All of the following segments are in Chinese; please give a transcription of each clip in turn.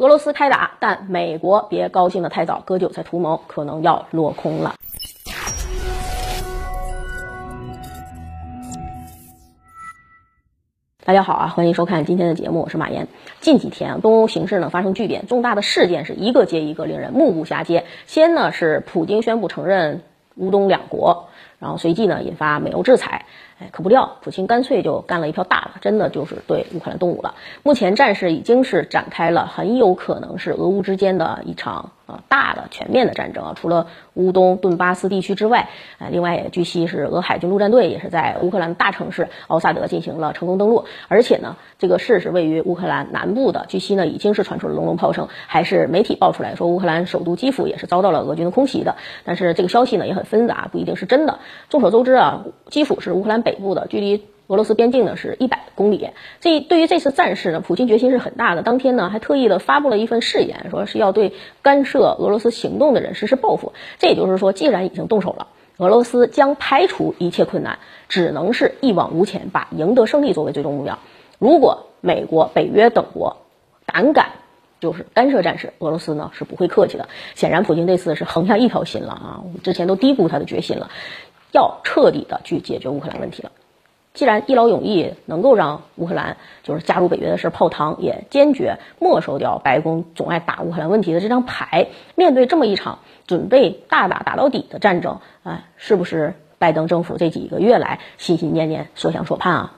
俄罗斯开打，但美国别高兴的太早，割韭菜图谋可能要落空了。大家好啊，欢迎收看今天的节目，我是马岩。近几天啊东欧形势呢发生巨变，重大的事件是一个接一个，令人目不暇接。先呢是普京宣布承认乌东两国，然后随即呢引发美欧制裁。哎，可不料，普京干脆就干了一票大的，真的就是对乌克兰动武了。目前战事已经是展开了，很有可能是俄乌之间的一场呃大的全面的战争啊。除了乌东顿巴斯地区之外，呃，另外也据悉是俄海军陆战队也是在乌克兰大城市奥萨德进行了成功登陆，而且呢，这个市是位于乌克兰南部的。据悉呢，已经是传出了隆隆炮声，还是媒体爆出来说乌克兰首都基辅也是遭到了俄军的空袭的。但是这个消息呢也很纷杂，不一定是真的。众所周知啊，基辅是乌克兰。北部的距离俄罗斯边境呢是一百公里。这对于这次战事呢，普京决心是很大的。当天呢，还特意的发布了一份誓言，说是要对干涉俄罗斯行动的人实施报复。这也就是说，既然已经动手了，俄罗斯将排除一切困难，只能是一往无前，把赢得胜利作为最终目标。如果美国、北约等国胆敢就是干涉战事，俄罗斯呢是不会客气的。显然，普京这次是横下一条心了啊！之前都低估他的决心了。要彻底的去解决乌克兰问题了。既然一劳永逸能够让乌克兰就是加入北约的事泡汤，也坚决没收掉白宫总爱打乌克兰问题的这张牌。面对这么一场准备大打打到底的战争，啊，是不是拜登政府这几个月来心心念念、所想所盼啊？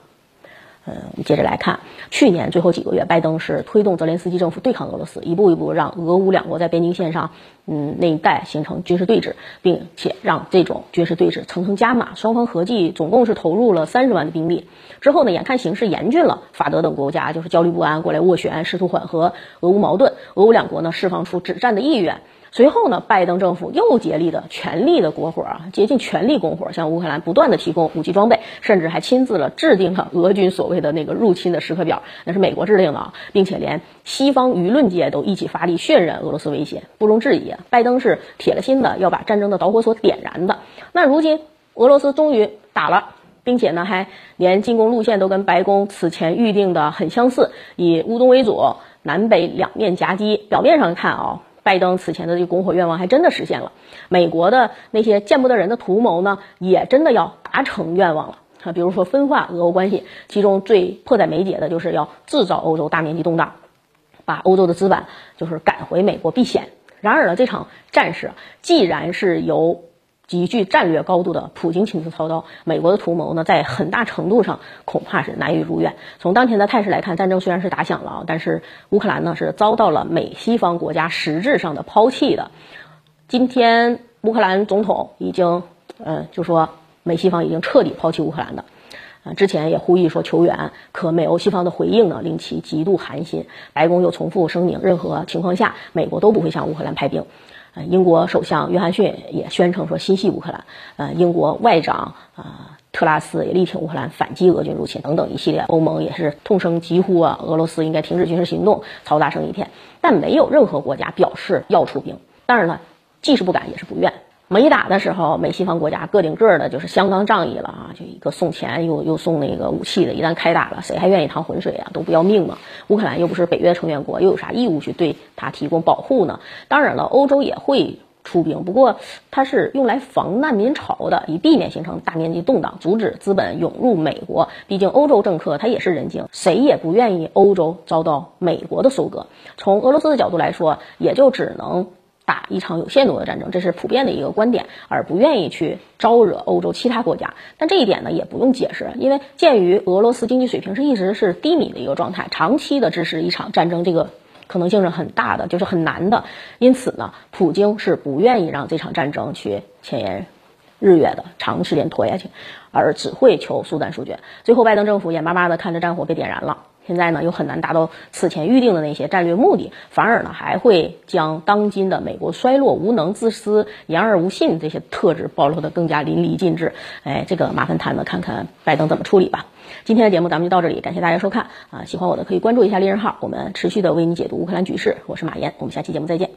嗯，我们接着来看，去年最后几个月，拜登是推动泽连斯基政府对抗俄罗斯，一步一步让俄乌两国在边境线上，嗯，那一带形成军事对峙，并且让这种军事对峙层层加码，双方合计总共是投入了三十万的兵力。之后呢，眼看形势严峻了，法德等国家就是焦虑不安，过来斡旋，试图缓和俄乌矛盾。俄乌两国呢，释放出止战的意愿。随后呢，拜登政府又竭力的全力的国火啊，竭尽全力拱火，向乌克兰不断的提供武器装备，甚至还亲自了制定了俄军所谓的那个入侵的时刻表，那是美国制定的啊，并且连西方舆论界都一起发力渲染俄罗斯威胁，不容置疑，拜登是铁了心的要把战争的导火索点燃的。那如今俄罗斯终于打了，并且呢，还连进攻路线都跟白宫此前预定的很相似，以乌东为主，南北两面夹击。表面上看啊。拜登此前的这个拱火愿望还真的实现了，美国的那些见不得人的图谋呢，也真的要达成愿望了啊！比如说分化俄欧关系，其中最迫在眉睫的就是要制造欧洲大面积动荡，把欧洲的资本就是赶回美国避险。然而呢，这场战事既然是由极具战略高度的普京亲自操刀，美国的图谋呢，在很大程度上恐怕是难以如愿。从当前的态势来看，战争虽然是打响了，但是乌克兰呢是遭到了美西方国家实质上的抛弃的。今天乌克兰总统已经，呃，就说美西方已经彻底抛弃乌克兰的，啊，之前也呼吁说求援，可美欧西方的回应呢令其极度寒心。白宫又重复声明，任何情况下美国都不会向乌克兰派兵。呃，英国首相约翰逊也宣称说心系乌克兰。呃，英国外长啊特拉斯也力挺乌克兰反击俄军入侵等等一系列。欧盟也是痛声疾呼啊，俄罗斯应该停止军事行动，嘈杂声一片。但没有任何国家表示要出兵。当然了，既是不敢也是不愿。没打的时候，美西方国家个顶个的就是相当仗义了啊，就一个送钱又又送那个武器的。一旦开打了，谁还愿意趟浑水啊？都不要命吗？乌克兰又不是北约成员国，又有啥义务去对他提供保护呢？当然了，欧洲也会出兵，不过它是用来防难民潮的，以避免形成大面积动荡，阻止资本涌入美国。毕竟欧洲政客他也是人精，谁也不愿意欧洲遭到美国的收割。从俄罗斯的角度来说，也就只能。打一场有限度的战争，这是普遍的一个观点，而不愿意去招惹欧洲其他国家。但这一点呢，也不用解释，因为鉴于俄罗斯经济水平是一直是低迷的一个状态，长期的支持一场战争，这个可能性是很大的，就是很难的。因此呢，普京是不愿意让这场战争去前沿日月的长时间拖下去，而只会求速战速决。最后，拜登政府眼巴巴的看着战火被点燃了。现在呢，又很难达到此前预定的那些战略目的，反而呢，还会将当今的美国衰落、无能、自私、言而无信这些特质暴露的更加淋漓尽致。哎，这个麻烦谈的看看拜登怎么处理吧。今天的节目咱们就到这里，感谢大家收看啊！喜欢我的可以关注一下猎人号，我们持续的为你解读乌克兰局势。我是马岩，我们下期节目再见。